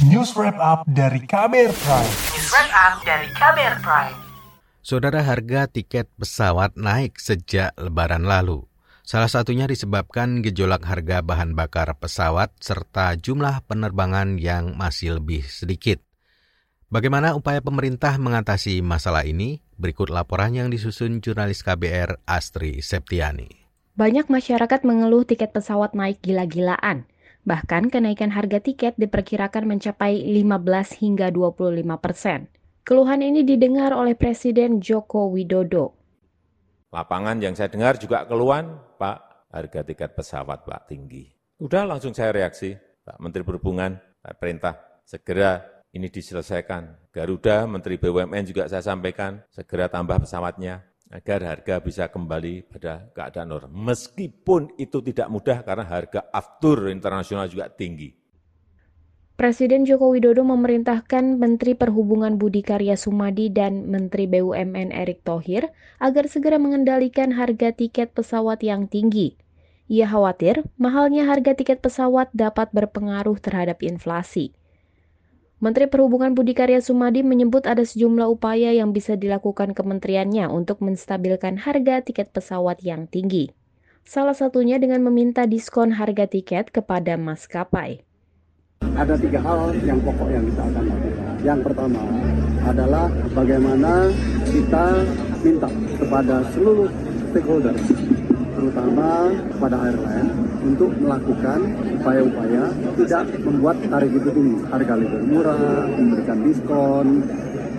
News Wrap Up dari KBR Prime. News Wrap Up dari KBR Prime. Saudara harga tiket pesawat naik sejak lebaran lalu. Salah satunya disebabkan gejolak harga bahan bakar pesawat serta jumlah penerbangan yang masih lebih sedikit. Bagaimana upaya pemerintah mengatasi masalah ini? Berikut laporan yang disusun jurnalis KBR Astri Septiani. Banyak masyarakat mengeluh tiket pesawat naik gila-gilaan. Bahkan kenaikan harga tiket diperkirakan mencapai 15 hingga 25 persen. Keluhan ini didengar oleh Presiden Joko Widodo. Lapangan yang saya dengar juga keluhan, Pak, harga tiket pesawat Pak tinggi. Udah langsung saya reaksi, Pak Menteri Perhubungan, Pak Perintah, segera ini diselesaikan. Garuda, Menteri BUMN juga saya sampaikan, segera tambah pesawatnya agar harga bisa kembali pada keadaan normal. Meskipun itu tidak mudah karena harga aftur internasional juga tinggi. Presiden Joko Widodo memerintahkan Menteri Perhubungan Budi Karya Sumadi dan Menteri BUMN Erick Thohir agar segera mengendalikan harga tiket pesawat yang tinggi. Ia khawatir mahalnya harga tiket pesawat dapat berpengaruh terhadap inflasi. Menteri Perhubungan Budi Karya Sumadi menyebut ada sejumlah upaya yang bisa dilakukan kementeriannya untuk menstabilkan harga tiket pesawat yang tinggi. Salah satunya dengan meminta diskon harga tiket kepada maskapai. Ada tiga hal yang pokok yang kita akan lakukan. Yang pertama adalah bagaimana kita minta kepada seluruh stakeholder terutama pada airline untuk melakukan upaya-upaya tidak membuat tarif itu tinggi, harga lebih murah, memberikan diskon,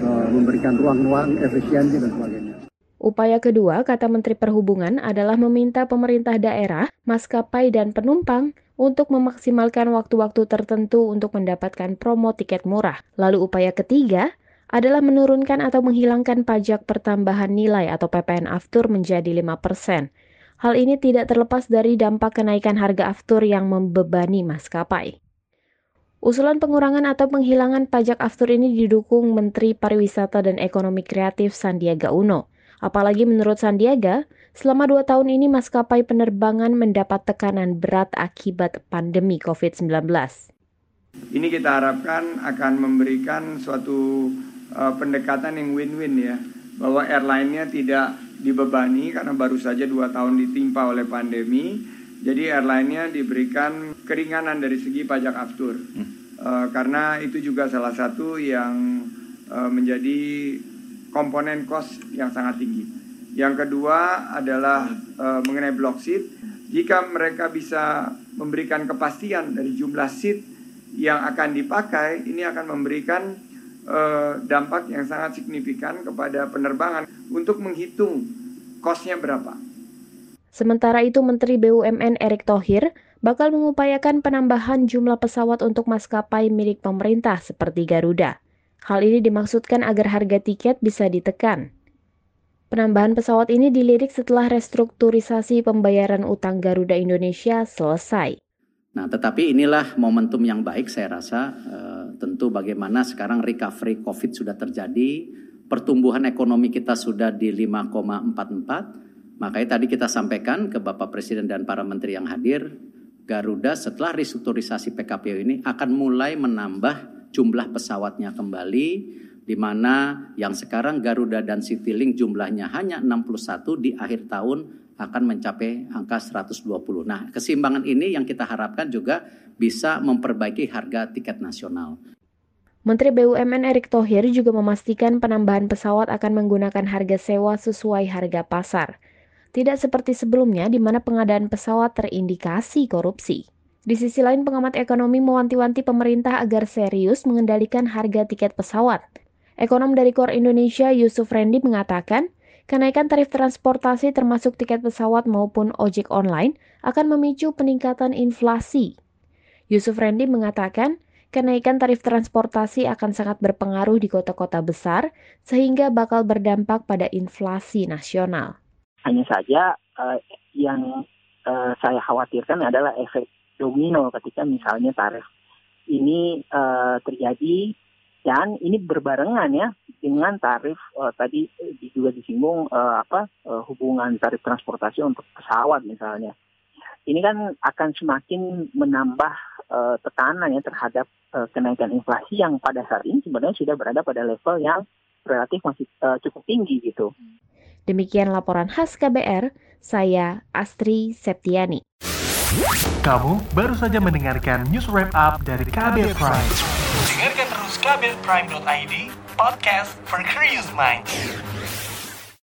eh, memberikan ruang-ruang efisiensi dan sebagainya. Upaya kedua, kata Menteri Perhubungan, adalah meminta pemerintah daerah, maskapai, dan penumpang untuk memaksimalkan waktu-waktu tertentu untuk mendapatkan promo tiket murah. Lalu upaya ketiga adalah menurunkan atau menghilangkan pajak pertambahan nilai atau PPN aftur menjadi 5 persen. Hal ini tidak terlepas dari dampak kenaikan harga aftur yang membebani maskapai. Usulan pengurangan atau penghilangan pajak aftur ini didukung Menteri Pariwisata dan Ekonomi Kreatif Sandiaga Uno. Apalagi menurut Sandiaga, selama dua tahun ini maskapai penerbangan mendapat tekanan berat akibat pandemi COVID-19. Ini kita harapkan akan memberikan suatu uh, pendekatan yang win-win ya, bahwa airline-nya tidak dibebani karena baru saja dua tahun ditimpa oleh pandemi. Jadi airline-nya diberikan keringanan dari segi pajak aftur. Hmm. Uh, karena itu juga salah satu yang uh, menjadi komponen cost yang sangat tinggi. Yang kedua adalah uh, mengenai block seat. Jika mereka bisa memberikan kepastian dari jumlah seat yang akan dipakai, ini akan memberikan uh, dampak yang sangat signifikan kepada penerbangan untuk menghitung kosnya berapa. Sementara itu Menteri BUMN Erick Thohir bakal mengupayakan penambahan jumlah pesawat untuk maskapai milik pemerintah seperti Garuda. Hal ini dimaksudkan agar harga tiket bisa ditekan. Penambahan pesawat ini dilirik setelah restrukturisasi pembayaran utang Garuda Indonesia selesai. Nah, tetapi inilah momentum yang baik saya rasa. E, tentu bagaimana sekarang recovery COVID sudah terjadi, pertumbuhan ekonomi kita sudah di 5,44. Makanya tadi kita sampaikan ke Bapak Presiden dan para menteri yang hadir, Garuda setelah restrukturisasi PKPU ini akan mulai menambah jumlah pesawatnya kembali di mana yang sekarang Garuda dan Citylink jumlahnya hanya 61 di akhir tahun akan mencapai angka 120. Nah, keseimbangan ini yang kita harapkan juga bisa memperbaiki harga tiket nasional. Menteri BUMN Erick Thohir juga memastikan penambahan pesawat akan menggunakan harga sewa sesuai harga pasar. Tidak seperti sebelumnya di mana pengadaan pesawat terindikasi korupsi. Di sisi lain, pengamat ekonomi mewanti-wanti pemerintah agar serius mengendalikan harga tiket pesawat. Ekonom dari Kor Indonesia Yusuf Rendi mengatakan, kenaikan tarif transportasi termasuk tiket pesawat maupun ojek online akan memicu peningkatan inflasi. Yusuf Rendi mengatakan, kenaikan tarif transportasi akan sangat berpengaruh di kota-kota besar, sehingga bakal berdampak pada inflasi nasional. Hanya saja uh, yang uh, saya khawatirkan adalah efek domino ketika misalnya tarif ini uh, terjadi dan ini berbarengan ya dengan tarif uh, tadi juga disinggung uh, apa uh, hubungan tarif transportasi untuk pesawat misalnya. Ini kan akan semakin menambah uh, tekanan ya terhadap uh, kenaikan inflasi yang pada saat ini sebenarnya sudah berada pada level yang relatif masih uh, cukup tinggi gitu. Demikian laporan khas KBR, saya Astri Septiani. Kamu baru saja mendengarkan news wrap up dari KBR Prime. Dengarkan terus kbrprime.id, podcast for curious minds.